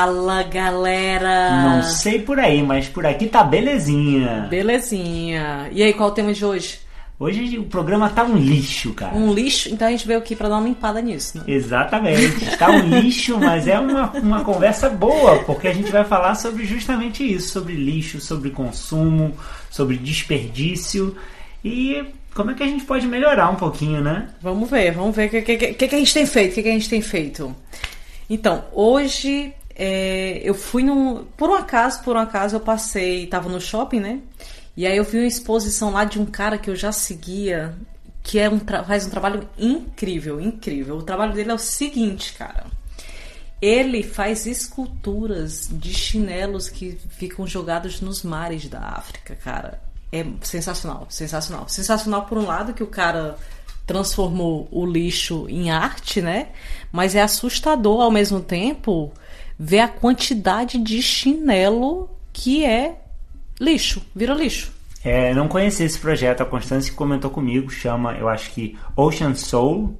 Fala, galera! Não sei por aí, mas por aqui tá belezinha. Belezinha. E aí, qual é o tema de hoje? Hoje o programa tá um lixo, cara. Um lixo? Então a gente veio aqui pra dar uma limpada nisso, né? Exatamente. Tá um lixo, mas é uma, uma conversa boa, porque a gente vai falar sobre justamente isso, sobre lixo, sobre consumo, sobre desperdício e como é que a gente pode melhorar um pouquinho, né? Vamos ver, vamos ver o que, que, que, que a gente tem feito, o que, que a gente tem feito. Então, hoje é, eu fui num. Por um acaso, por um acaso, eu passei, tava no shopping, né? E aí eu vi uma exposição lá de um cara que eu já seguia, que é um faz um trabalho incrível, incrível. O trabalho dele é o seguinte, cara. Ele faz esculturas de chinelos que ficam jogados nos mares da África, cara. É sensacional, sensacional. Sensacional por um lado que o cara transformou o lixo em arte, né? Mas é assustador ao mesmo tempo ver a quantidade de chinelo que é lixo, vira lixo. É, não conheci esse projeto, a Constância comentou comigo, chama, eu acho que Ocean Soul.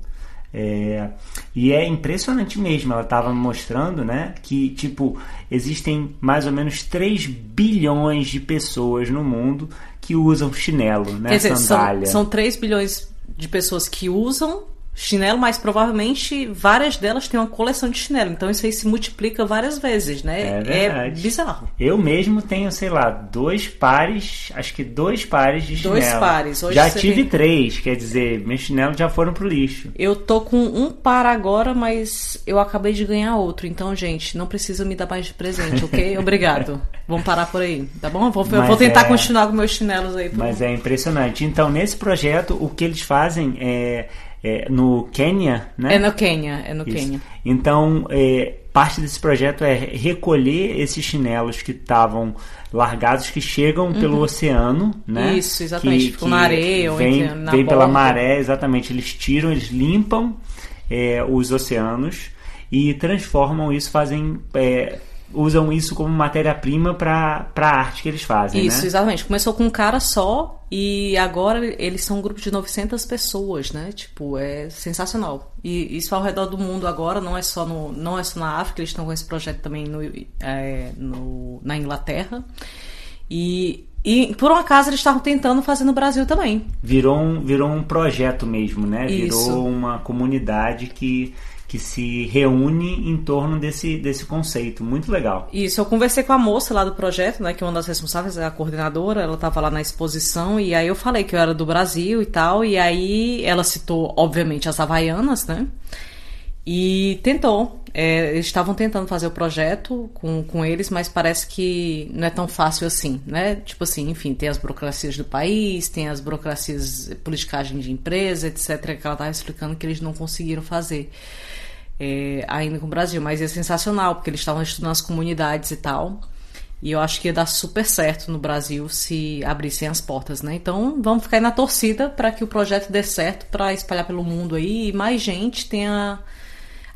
É, e é impressionante mesmo, ela estava mostrando, né, que tipo existem mais ou menos 3 bilhões de pessoas no mundo que usam chinelo, né, Quer dizer, sandália. São, são 3 bilhões de pessoas que usam chinelo, mas provavelmente várias delas têm uma coleção de chinelo. Então isso aí se multiplica várias vezes, né? É, verdade. é bizarro. Eu mesmo tenho, sei lá, dois pares, acho que dois pares de chinelo. Dois pares. Hoje já tive tem- três, quer dizer, meus chinelos já foram pro lixo. Eu tô com um par agora, mas eu acabei de ganhar outro. Então, gente, não precisa me dar mais de presente, ok? Obrigado. Vamos parar por aí, tá bom? Eu vou, eu vou tentar é- continuar com meus chinelos aí. Mas é impressionante. Então, nesse projeto, o que eles fazem é, é no Quênia, né? É no Quênia, é no Isso. Quênia. Então, é, parte desse projeto é recolher esses chinelos que estavam largados, que chegam pelo oceano, né? Uhum. Isso, exatamente. Ficam na areia ou vem, na vem pela maré, exatamente. Eles tiram, eles limpam é, os oceanos e transformam isso, fazem... é, usam isso como matéria-prima para a arte que eles fazem, Isso, né? exatamente. Começou com um cara só e agora eles são um grupo de 900 pessoas, né? Tipo, é sensacional. E isso ao redor do mundo agora, não é só, no, não é só na África, eles estão com esse projeto também no, é, no- na Inglaterra. E, e por um acaso eles estavam tentando fazer no Brasil também. Virou um, virou um projeto mesmo, né? Isso. Virou uma comunidade que, que se reúne em torno desse, desse conceito. Muito legal. Isso, eu conversei com a moça lá do projeto, né, que é uma das responsáveis, é a coordenadora, ela estava lá na exposição, e aí eu falei que eu era do Brasil e tal, e aí ela citou, obviamente, as Havaianas, né, e tentou. É, eles estavam tentando fazer o projeto com, com eles, mas parece que não é tão fácil assim, né? Tipo assim, enfim, tem as burocracias do país, tem as burocracias, politicagem de empresa, etc., que ela estava explicando que eles não conseguiram fazer é, ainda com o Brasil, mas é sensacional, porque eles estavam estudando as comunidades e tal. E eu acho que ia dar super certo no Brasil se abrissem as portas, né? Então vamos ficar aí na torcida para que o projeto dê certo para espalhar pelo mundo aí e mais gente tenha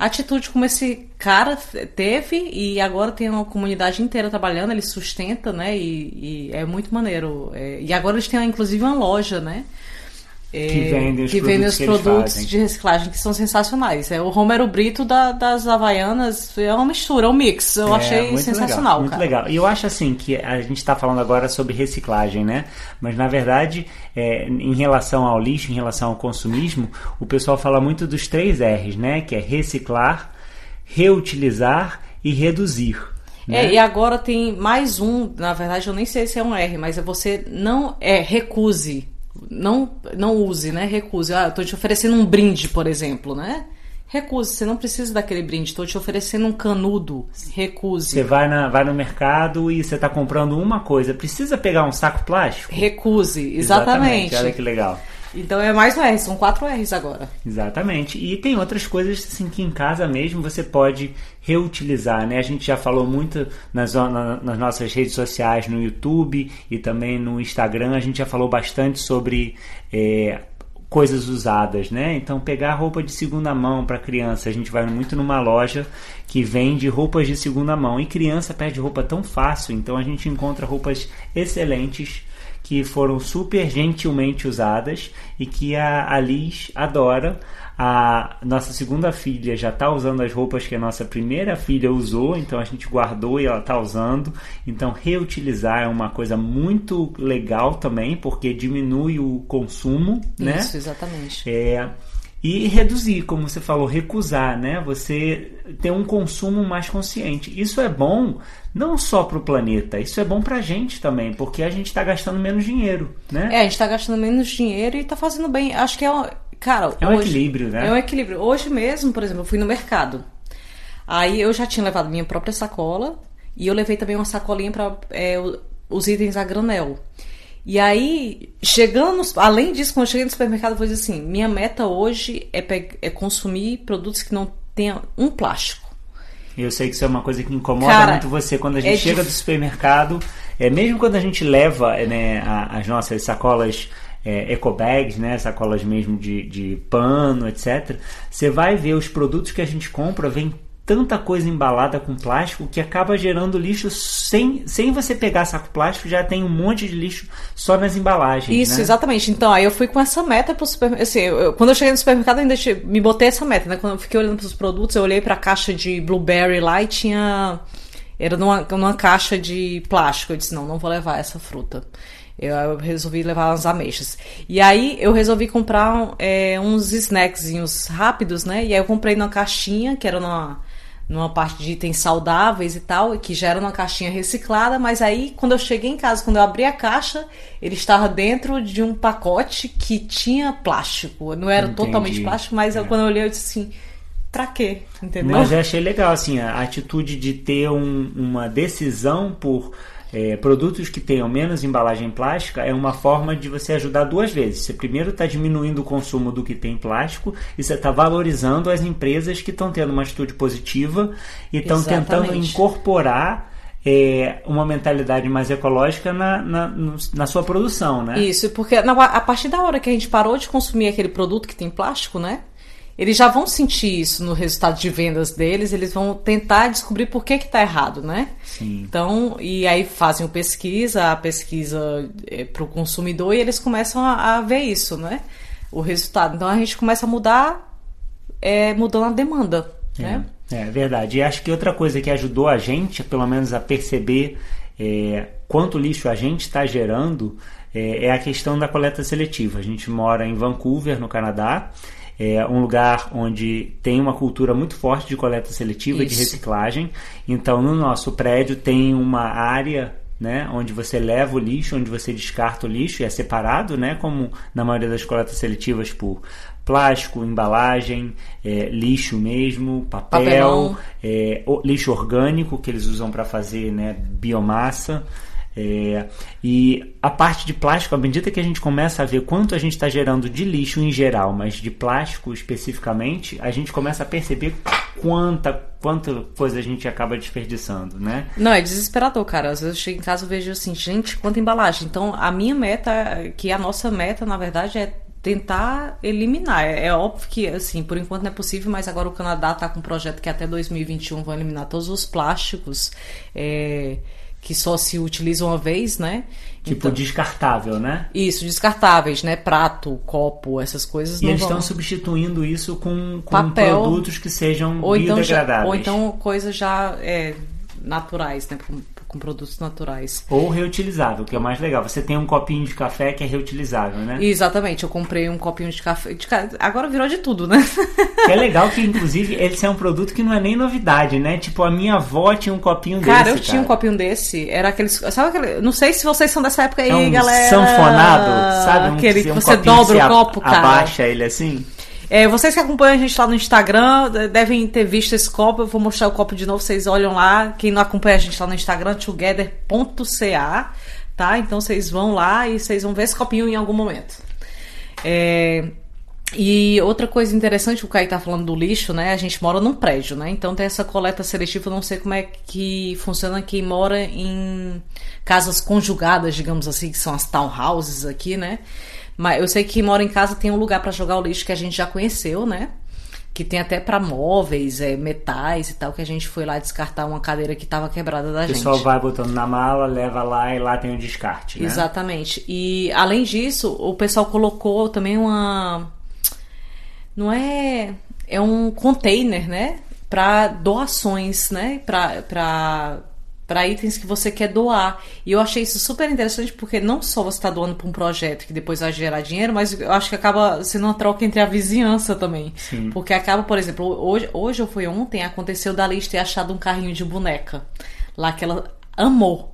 atitude como esse cara teve e agora tem uma comunidade inteira trabalhando, ele sustenta, né? E, e é muito maneiro. É, e agora eles têm inclusive uma loja, né? É, Que vendem os que vendem os produtos que produtos de reciclagem que são sensacionais. É o Romero Brito da- das Havaianas, é uma mistura, é um mix. Eu É, achei muito sensacional, legal, muito cara. legal. E eu acho assim que a gente está falando agora sobre reciclagem, né? Mas na verdade, é, em relação ao lixo, em relação ao consumismo, o pessoal fala muito dos três R's, né? Que é reciclar, reutilizar e reduzir. né? É, e agora tem mais um, na verdade eu nem sei se é um R, mas é você não é recuse, não não use, né? Recuse. Ah, tô te oferecendo um brinde, por exemplo, né? Recuse, você não precisa daquele brinde, estou te oferecendo um canudo. Recuse. Você vai, na, vai no mercado e você está comprando uma coisa. Precisa pegar um saco plástico? Recuse, exatamente. Olha que legal. Então é mais um R, são quatro R's agora. Exatamente. E tem outras coisas assim que em casa mesmo você pode reutilizar, né? A gente já falou muito nas, na- nas nossas redes sociais, no YouTube e também no Instagram, a gente já falou bastante sobre é, coisas usadas, né? Então pegar roupa de segunda mão para criança, a gente vai muito numa loja que vende roupas de segunda mão. E criança perde roupa tão fácil, então a gente encontra roupas excelentes que foram super gentilmente usadas e que a, a Liz adora. A nossa segunda filha já está usando as roupas que a nossa primeira filha usou, então a gente guardou e ela está usando. Então, reutilizar é uma coisa muito legal também, porque diminui o consumo, né? Isso, exatamente. É, e reduzir, como você falou, recusar, né? Você ter um consumo mais consciente. Isso é bom não só para o planeta, isso é bom para a gente também, porque a gente está gastando menos dinheiro, né? É, a gente está gastando menos dinheiro e está fazendo bem. Acho que é, Cara, é um hoje, equilíbrio, né? É um equilíbrio. Hoje mesmo, por exemplo, eu fui no mercado. Aí eu já tinha levado minha própria sacola e eu levei também uma sacolinha para é, os itens a granel. E aí, chegando, além disso, quando eu cheguei no supermercado, eu falei assim: minha meta hoje é, é consumir produtos que não tenham um plástico. Eu sei que isso é uma coisa que incomoda Cara, muito você quando a gente é chega dif... do supermercado, é mesmo quando a gente leva né, as nossas sacolas é, ecobags, né, sacolas mesmo de, de pano, etc. Você vai ver os produtos que a gente compra, vem tanta coisa embalada com plástico que acaba gerando lixo sem, sem você pegar saco plástico, já tem um monte de lixo só nas embalagens. Isso, né? exatamente. Então, aí eu fui com essa meta pro supermercado. Assim, eu, quando eu cheguei no supermercado, eu ainda me botei essa meta, né? Quando eu fiquei olhando para os produtos, eu olhei para a caixa de blueberry lá e tinha. Era numa, numa caixa de plástico. Eu disse: não, não vou levar essa fruta. Eu resolvi levar umas ameixas. E aí eu resolvi comprar é, uns snackzinhos rápidos, né? E aí eu comprei numa caixinha, que era numa, numa parte de itens saudáveis e tal, que já era uma caixinha reciclada, mas aí quando eu cheguei em casa, quando eu abri a caixa, ele estava dentro de um pacote que tinha plástico. Não era Entendi. totalmente plástico, mas é. eu, quando eu olhei, eu disse assim pra quê? Entendeu? Mas eu achei legal, assim, a atitude de ter um, uma decisão por é, produtos que tenham menos embalagem plástica é uma forma de você ajudar duas vezes. Você primeiro está diminuindo o consumo do que tem plástico e você está valorizando as empresas que estão tendo uma atitude positiva e estão tentando incorporar é, uma mentalidade mais ecológica na, na, na, sua produção, né? Isso, porque a partir da hora que a gente parou de consumir aquele produto que tem plástico, né? Eles já vão sentir isso no resultado de vendas deles, eles vão tentar descobrir por que que tá errado, né? Sim. Então, e aí fazem pesquisa, a pesquisa é, para o consumidor e eles começam a, a, ver isso, né? O resultado. Então a gente começa a mudar, é, mudando a demanda, é, né? É verdade. E acho que outra coisa que ajudou a gente, pelo menos a perceber é, quanto lixo a gente está gerando, é, é a questão da coleta seletiva. A gente mora em Vancouver, no Canadá, é um lugar onde tem uma cultura muito forte de coleta seletiva e de reciclagem. Então, no nosso prédio tem uma área né, onde você leva o lixo, onde você descarta o lixo e é separado, né, como na maioria das coletas seletivas por plástico, embalagem, é, lixo mesmo, papel, é, lixo orgânico que eles usam para fazer né, biomassa. É, e a parte de plástico, à medida que a gente começa a ver quanto a gente está gerando de lixo em geral, mas de plástico especificamente, a gente começa a perceber quanta, quanta coisa a gente acaba desperdiçando, né? Não, é desesperador, cara. Às vezes eu chego em casa e vejo assim, gente, quanta embalagem. Então, a minha meta, que a nossa meta, na verdade, é tentar eliminar. É, é, óbvio que, assim, por enquanto não é possível, mas agora o Canadá está com um projeto que até 2021 vai eliminar todos os plásticos. É que só se utiliza uma vez, né? Tipo então, descartável, né? Isso, descartáveis, né? Prato, copo, essas coisas. E eles vão... estão substituindo isso com, com Papel, produtos que sejam ou biodegradáveis. Então já, ou então coisas já é, naturais, né? Com produtos naturais. Ou reutilizável, que é o mais legal. Você tem um copinho de café que é reutilizável, né? Exatamente, eu comprei um copinho de café. De, agora virou de tudo, né? Que é legal que, inclusive, esse é um produto que não é nem novidade, né? Tipo, a minha avó tinha um copinho cara, desse. Cara, eu tinha um copinho desse. Era aqueles. Sabe aquele. Não sei se vocês são dessa época aí, é um galera. Sanfonado, sabe? Um, aquele que um você dobra o copo, cara. Abaixa ele assim. É, vocês que acompanham a gente lá no Instagram devem ter visto esse copo. Eu vou mostrar o copo de novo, vocês olham lá. Quem não acompanha a gente lá no Instagram, together.ca, tá? Então vocês vão lá e vocês vão ver esse copinho em algum momento. É, e outra coisa interessante, o Caio tá falando do lixo, né? A gente mora num prédio, né? Então tem essa coleta seletiva, eu não sei como é que funciona quem mora em casas conjugadas, digamos assim, que são as townhouses aqui, né? Mas eu sei que mora em casa tem um lugar para jogar o lixo que a gente já conheceu, né? que tem até para móveis, é, metais e tal, que a gente foi lá descartar uma cadeira que estava quebrada da gente. O pessoal vai botando na mala, leva lá e lá tem o descarte, né? Exatamente. E além disso, o pessoal colocou também uma não é é um container, né, para doações, né, para para itens que você quer doar. E eu achei isso super interessante porque não só você está doando para um projeto que depois vai gerar dinheiro, mas eu acho que acaba sendo uma troca entre a vizinhança também. Sim. Porque acaba, por exemplo, hoje, hoje ou foi ontem, aconteceu da Liz ter achado um carrinho de boneca. Lá que ela amou.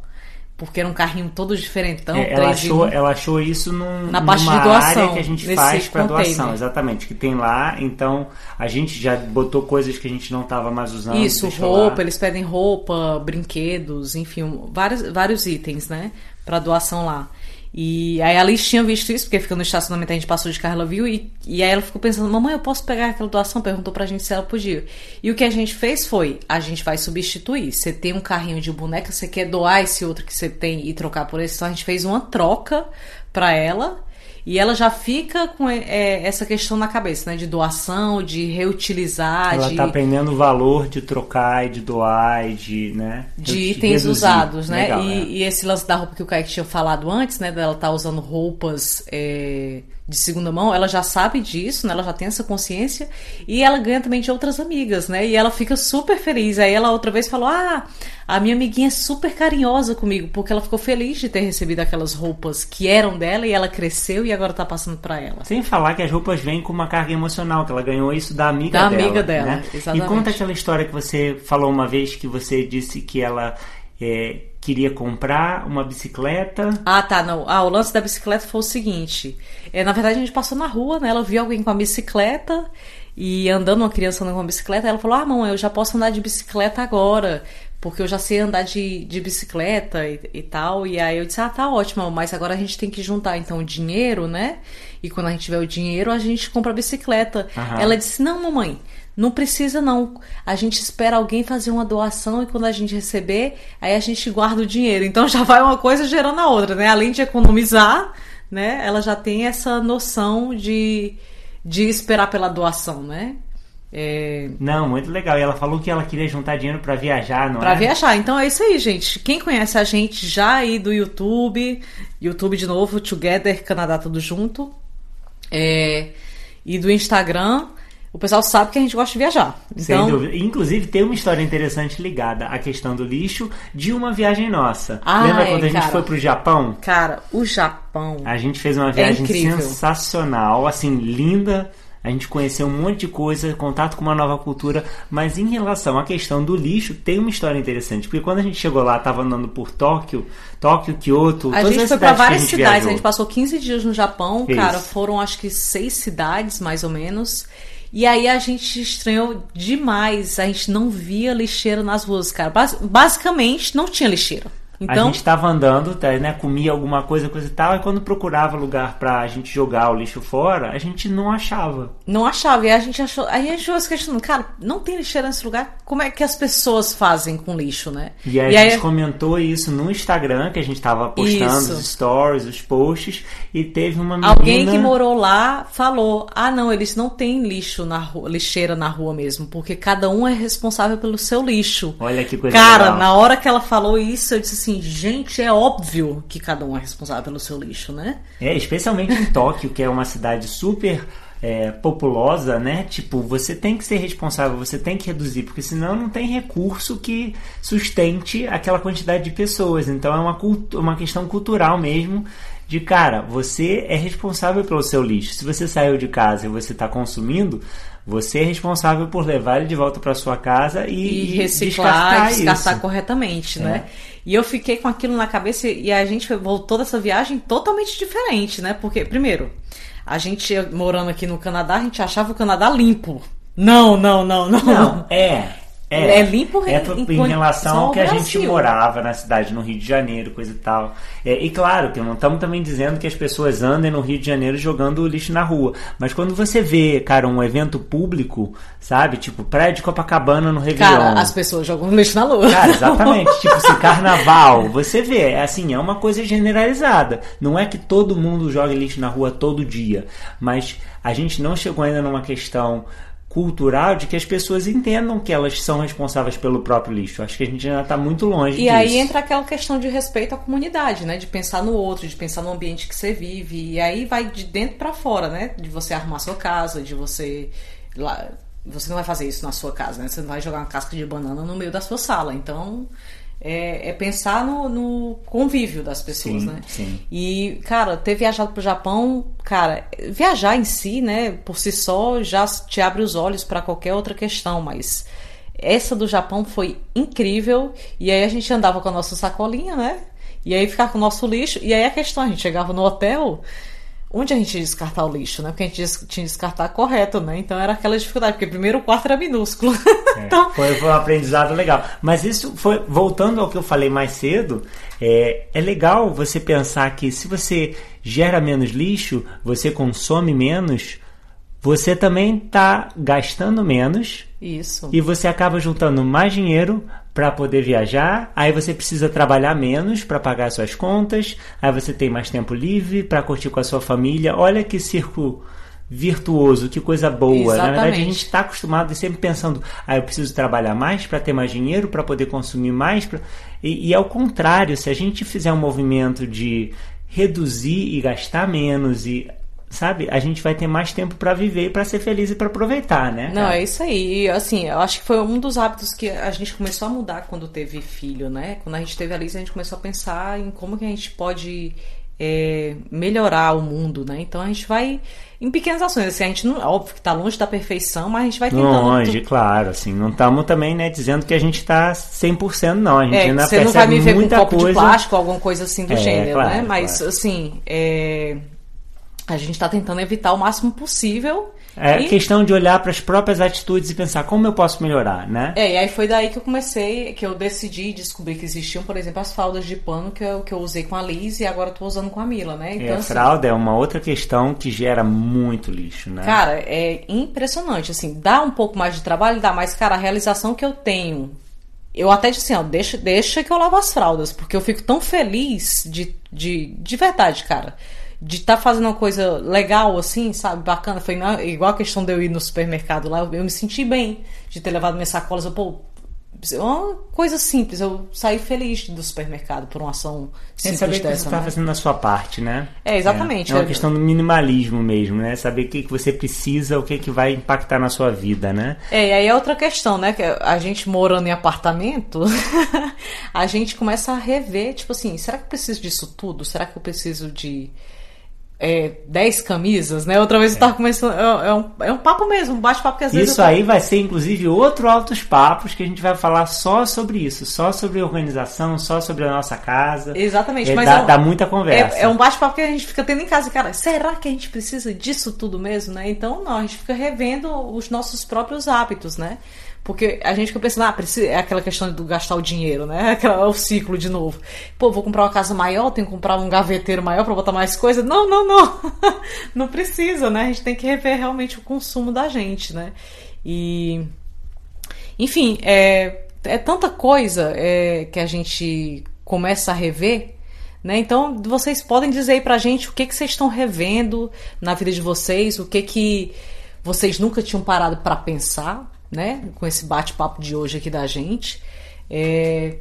Porque era um carrinho todo diferentão. É, ela, achou, ela achou isso num, Na parte numa de doação, área que a gente faz para doação, exatamente, que tem lá. Então a gente já botou coisas que a gente não estava mais usando. Isso, roupa, lá. eles pedem roupa, brinquedos, enfim, vários, vários itens, né? Pra doação lá. E aí a Liz tinha visto isso, porque fica no estacionamento, a gente passou de carro, ela viu, e, e aí ela ficou pensando, mamãe, eu posso pegar aquela doação? Perguntou pra gente se ela podia. E o que a gente fez foi, a gente vai substituir. Você tem um carrinho de boneca, você quer doar esse outro que você tem e trocar por esse, então a gente fez uma troca pra ela. E ela já fica com é, essa questão na cabeça, né? De doação, de reutilizar, Ela de, tá aprendendo o valor de trocar e de doar e de, né? de reduzir. itens usados, né? Legal, e, é. e esse lance da roupa que o Kaique tinha falado antes, né? Dela estar usando roupas é, de segunda mão, ela já sabe disso, né? Ela já tem essa consciência e ela ganha também de outras amigas, né? E ela fica super feliz. Aí ela outra vez falou: Ah, a minha amiguinha é super carinhosa comigo, porque ela ficou feliz de ter recebido aquelas roupas que eram dela e ela cresceu e agora tá passando pra ela. Sem falar que as roupas vêm com uma carga emocional, que ela ganhou isso da amiga Da dela. amiga dela, né? exatamente. E conta aquela história que você falou uma vez que você disse que ela é, queria comprar uma bicicleta. Ah, tá, não. Ah, o lance da bicicleta foi o seguinte. É, na verdade, a gente passou na rua, né? Ela viu alguém com a bicicleta e andando, uma criança andando com a bicicleta. Ela falou: Ah, mamãe, eu já posso andar de bicicleta agora. Porque eu já sei andar de, de bicicleta e, e tal. E aí eu disse: Ah, tá ótimo, mas agora a gente tem que juntar então o dinheiro, né? E quando a gente tiver o dinheiro, a gente compra a bicicleta. Aham. Ela disse: Não, mamãe. Não precisa não. A gente espera alguém fazer uma doação e quando a gente receber, aí a gente guarda o dinheiro. Então já vai uma coisa gerando a outra, né? Além de economizar, né? Ela já tem essa noção de, de esperar pela doação, né? É, Não, muito legal. E ela falou que ela queria juntar dinheiro pra viajar, não Pra é? viajar. Então é isso aí, gente. Quem conhece a gente já aí do YouTube, YouTube de novo, Together Canadá Tudo Junto, é, e do Instagram, o pessoal sabe que a gente gosta de viajar. Sem Então, dúvida. Inclusive, tem uma história interessante ligada à questão do lixo de uma viagem nossa. Ah, Lembra é, quando a gente cara. foi pro Japão? cara, o Japão. A gente fez uma viagem incrível. sensacional, assim, linda. A gente conheceu um monte de coisa, contato com uma nova cultura, mas em relação à questão do lixo, tem uma história interessante, porque quando a gente chegou lá, tava andando por Tóquio, Tóquio, Kyoto, A todas gente as foi pra várias a cidades, viajou. a gente passou 15 dias no Japão, Isso. cara, foram acho que seis cidades, mais ou menos. E aí a gente estranhou demais, a gente não via lixeira nas ruas, cara. Bas- basicamente, não tinha lixeira. A Então, gente tava andando, tá, né, comia alguma coisa, coisa e tal, e quando procurava lugar pra gente jogar o lixo fora, a gente não achava. não achava. E a gente achou. Aí a gente ficou se questionando, cara, não tem lixeira nesse lugar? Como é que as pessoas fazem com lixo, né? E aí a gente comentou isso no Instagram, que a gente tava postando Isso. os stories, os posts, e teve uma menina... Alguém que morou lá falou: ah, não, eles não têm lixo na rua, lixeira na rua mesmo, porque cada um é responsável pelo seu lixo. Olha que coisa Cara, legal. na hora que ela falou isso, eu disse assim: gente, é óbvio que cada um é responsável pelo seu lixo, né? É, especialmente em Tóquio, que é uma cidade super é, populosa, né? Tipo, você tem que ser responsável, você tem que reduzir, porque senão não tem recurso que sustente aquela quantidade de pessoas. Então é uma, uma questão cultural mesmo. De cara, você é responsável pelo seu lixo. Se você saiu de casa e você está consumindo, você é responsável por levar ele de volta para sua casa e, E reciclar, descartar e descartar isso. corretamente, É. né? E eu fiquei com aquilo na cabeça e a gente voltou dessa viagem totalmente diferente, né? Porque, primeiro, a gente morando aqui no Canadá, a gente achava o Canadá limpo. Não, não, não, não. Não, é. É, É limpo é em- relação ao que a gente morava na cidade, no Rio de Janeiro, coisa e tal. É, e claro, que não estamos também dizendo que as pessoas andem no Rio de Janeiro jogando lixo na rua. Mas quando você vê, cara, um evento público, sabe? Tipo, Praia de Copacabana no Réveillon. Cara, as pessoas jogam lixo na lua. Cara, exatamente. tipo, se carnaval, você vê, é assim, é uma coisa generalizada. Não é que todo mundo joga lixo na rua todo dia, mas a gente não chegou ainda numa questão cultural de que as pessoas entendam que elas são responsáveis pelo próprio lixo. Acho que a gente ainda está muito longe e disso. aí entra aquela questão de respeito à comunidade, né? De pensar no outro, de pensar no ambiente que você vive. E aí vai de dentro para fora, né? De você arrumar sua casa, de você lá, você não vai fazer isso na sua casa, né? Você não vai jogar uma casca de banana no meio da sua sala. Então, é, é pensar no, no, convívio das pessoas, sim, né? Sim. E, cara, ter viajado pro Japão, cara, viajar em si, né, por si só, já te abre os olhos para qualquer outra questão, mas essa do Japão foi incrível. E aí a gente andava com a nossa sacolinha, né? E aí ficava com o nosso lixo. E aí a questão, a gente chegava no hotel onde a gente ia descartar o lixo, né? Porque a gente tinha que descartar correto, né? Então era aquela dificuldade, porque primeiro o quarto era minúsculo. É, então... foi, foi, um aprendizado legal. Mas isso foi, voltando ao que eu falei mais cedo, é, é legal você pensar que se você gera menos lixo, você consome menos, você também está gastando menos. Isso. E você acaba juntando mais dinheiro para poder viajar, aí você precisa trabalhar menos para pagar suas contas, aí você tem mais tempo livre para curtir com a sua família. Olha que circo virtuoso, que coisa boa. Exatamente. Na verdade, a gente está acostumado e sempre pensando, ah, eu preciso trabalhar mais para ter mais dinheiro, para poder consumir mais. Pra... E, e ao contrário, se a gente fizer um movimento de reduzir e gastar menos e sabe? A gente vai ter mais tempo para viver e para ser feliz e para aproveitar, né? Não, é isso aí. E, assim, eu acho que foi um dos hábitos que a gente começou a mudar quando teve filho, né? Quando a gente teve a Liz, a gente começou a pensar em como que a gente pode é, melhorar o mundo, né? Então a gente vai em pequenas ações, assim, a gente não, óbvio que tá longe da perfeição, mas a gente vai tentando. Longe, claro, assim, não estamos também, né, dizendo que a gente tá 100% não, a gente é, ainda você não vai me ver com um copo coisa... de plástico, alguma coisa assim do é, gênero, claro, né? Mas claro. assim, é, a gente está tentando evitar o máximo possível. É e... questão de olhar para as próprias atitudes e pensar como eu posso melhorar, né? É, e aí foi daí que eu comecei, que eu decidi descobrir que existiam, por exemplo, as fraldas de pano que eu, que eu usei com a Liz e agora estou usando com a Mila, né? Então, é, assim, fralda é uma outra questão que gera muito lixo, né? Cara, é impressionante, assim, dá um pouco mais de trabalho, dá, mas, cara, a realização que eu tenho eu até disse assim, ó, deixa, deixa que eu lavo as fraldas, porque eu fico tão feliz de, de, de verdade, cara de estar tá fazendo uma coisa legal, assim, sabe, bacana. Foi igual a questão de eu ir no supermercado lá, eu, me senti bem de ter levado minhas sacolas. Eu, pô, uma coisa simples, eu saí feliz do supermercado por uma ação simples é saber dessa. que você está né? fazendo a sua parte, né? É, exatamente. É, é uma questão do minimalismo mesmo, né? Saber o que, que você precisa, o que, que vai impactar na sua vida, né? É, e aí é outra questão, né? Que a gente morando em apartamento, a gente começa a rever, tipo assim, será que eu preciso disso tudo? Será que eu preciso de é, 10 camisas, né? Outra vez eu tava começando. É, é, um, é um papo mesmo, um bate-papo que às vezes. Isso aí vai ser, inclusive, outro altos papos que a gente vai falar só sobre isso, só sobre organização, só sobre a nossa casa. Exatamente, é, mas. Dá, é um, dá muita conversa. É, é um bate-papo que a gente fica tendo em casa, cara. Será que a gente precisa disso tudo mesmo, né? Então, não, a gente fica revendo os nossos próprios hábitos, né? Porque a gente fica pensando, ah, precisa, é aquela questão do gastar o dinheiro, né? Aquela, é o ciclo de novo. Pô, vou comprar uma casa maior, tenho que comprar um gaveteiro maior para botar mais coisa. Não, não, não. não precisa, né? A gente tem que rever realmente o consumo da gente, né? E. Enfim, é, é tanta coisa é, que a gente começa a rever. Né? Então, vocês podem dizer aí pra gente o que, que vocês estão revendo na vida de vocês, o que, que vocês nunca tinham parado para pensar, né? Com esse bate-papo de hoje aqui da gente. É...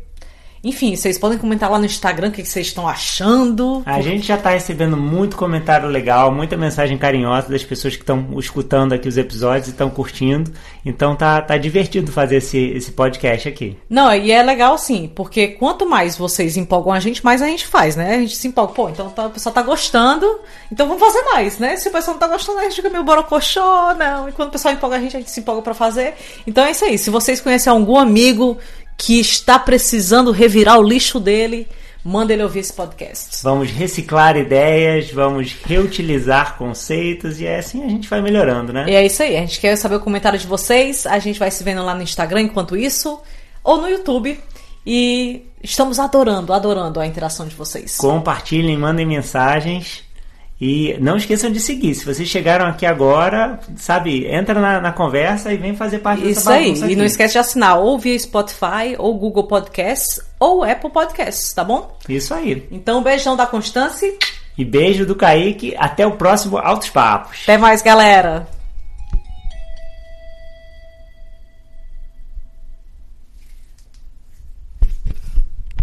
Enfim, vocês podem comentar lá no Instagram o que vocês estão achando. A gente já está recebendo muito comentário legal, muita mensagem carinhosa das pessoas que estão escutando aqui os episódios e estão curtindo. Então tá, tá divertido fazer esse, esse podcast aqui. Não, e é legal sim, porque quanto mais vocês empolgam a gente, mais a gente faz, né? A gente se empolga, pô, então tá, o pessoal tá gostando, então vamos fazer mais, né? Se o pessoal não tá gostando, a gente fica meio borocochô, não. E quando o pessoal empolga a gente, a gente se empolga para fazer. Então é isso aí. Se vocês conhecem algum amigo que está precisando revirar o lixo dele, manda ele ouvir esse podcast. Vamos reciclar ideias, vamos reutilizar conceitos e é assim a gente vai melhorando, né? E é isso aí. A gente quer saber o comentário de vocês. A gente vai se vendo lá no Instagram enquanto isso, ou no YouTube. E estamos adorando, adorando a interação de vocês. Compartilhem, mandem mensagens. E não esqueçam de seguir. Se vocês chegaram aqui agora, sabe, entra na, na conversa e vem fazer parte Isso dessa aí. Aqui. E não esquece de assinar ou via Spotify, ou Google Podcasts, ou Apple Podcasts, tá bom? Isso aí. Então, beijão da Constância. E beijo do Kaique. Até o próximo Altos Papos. Até mais, galera.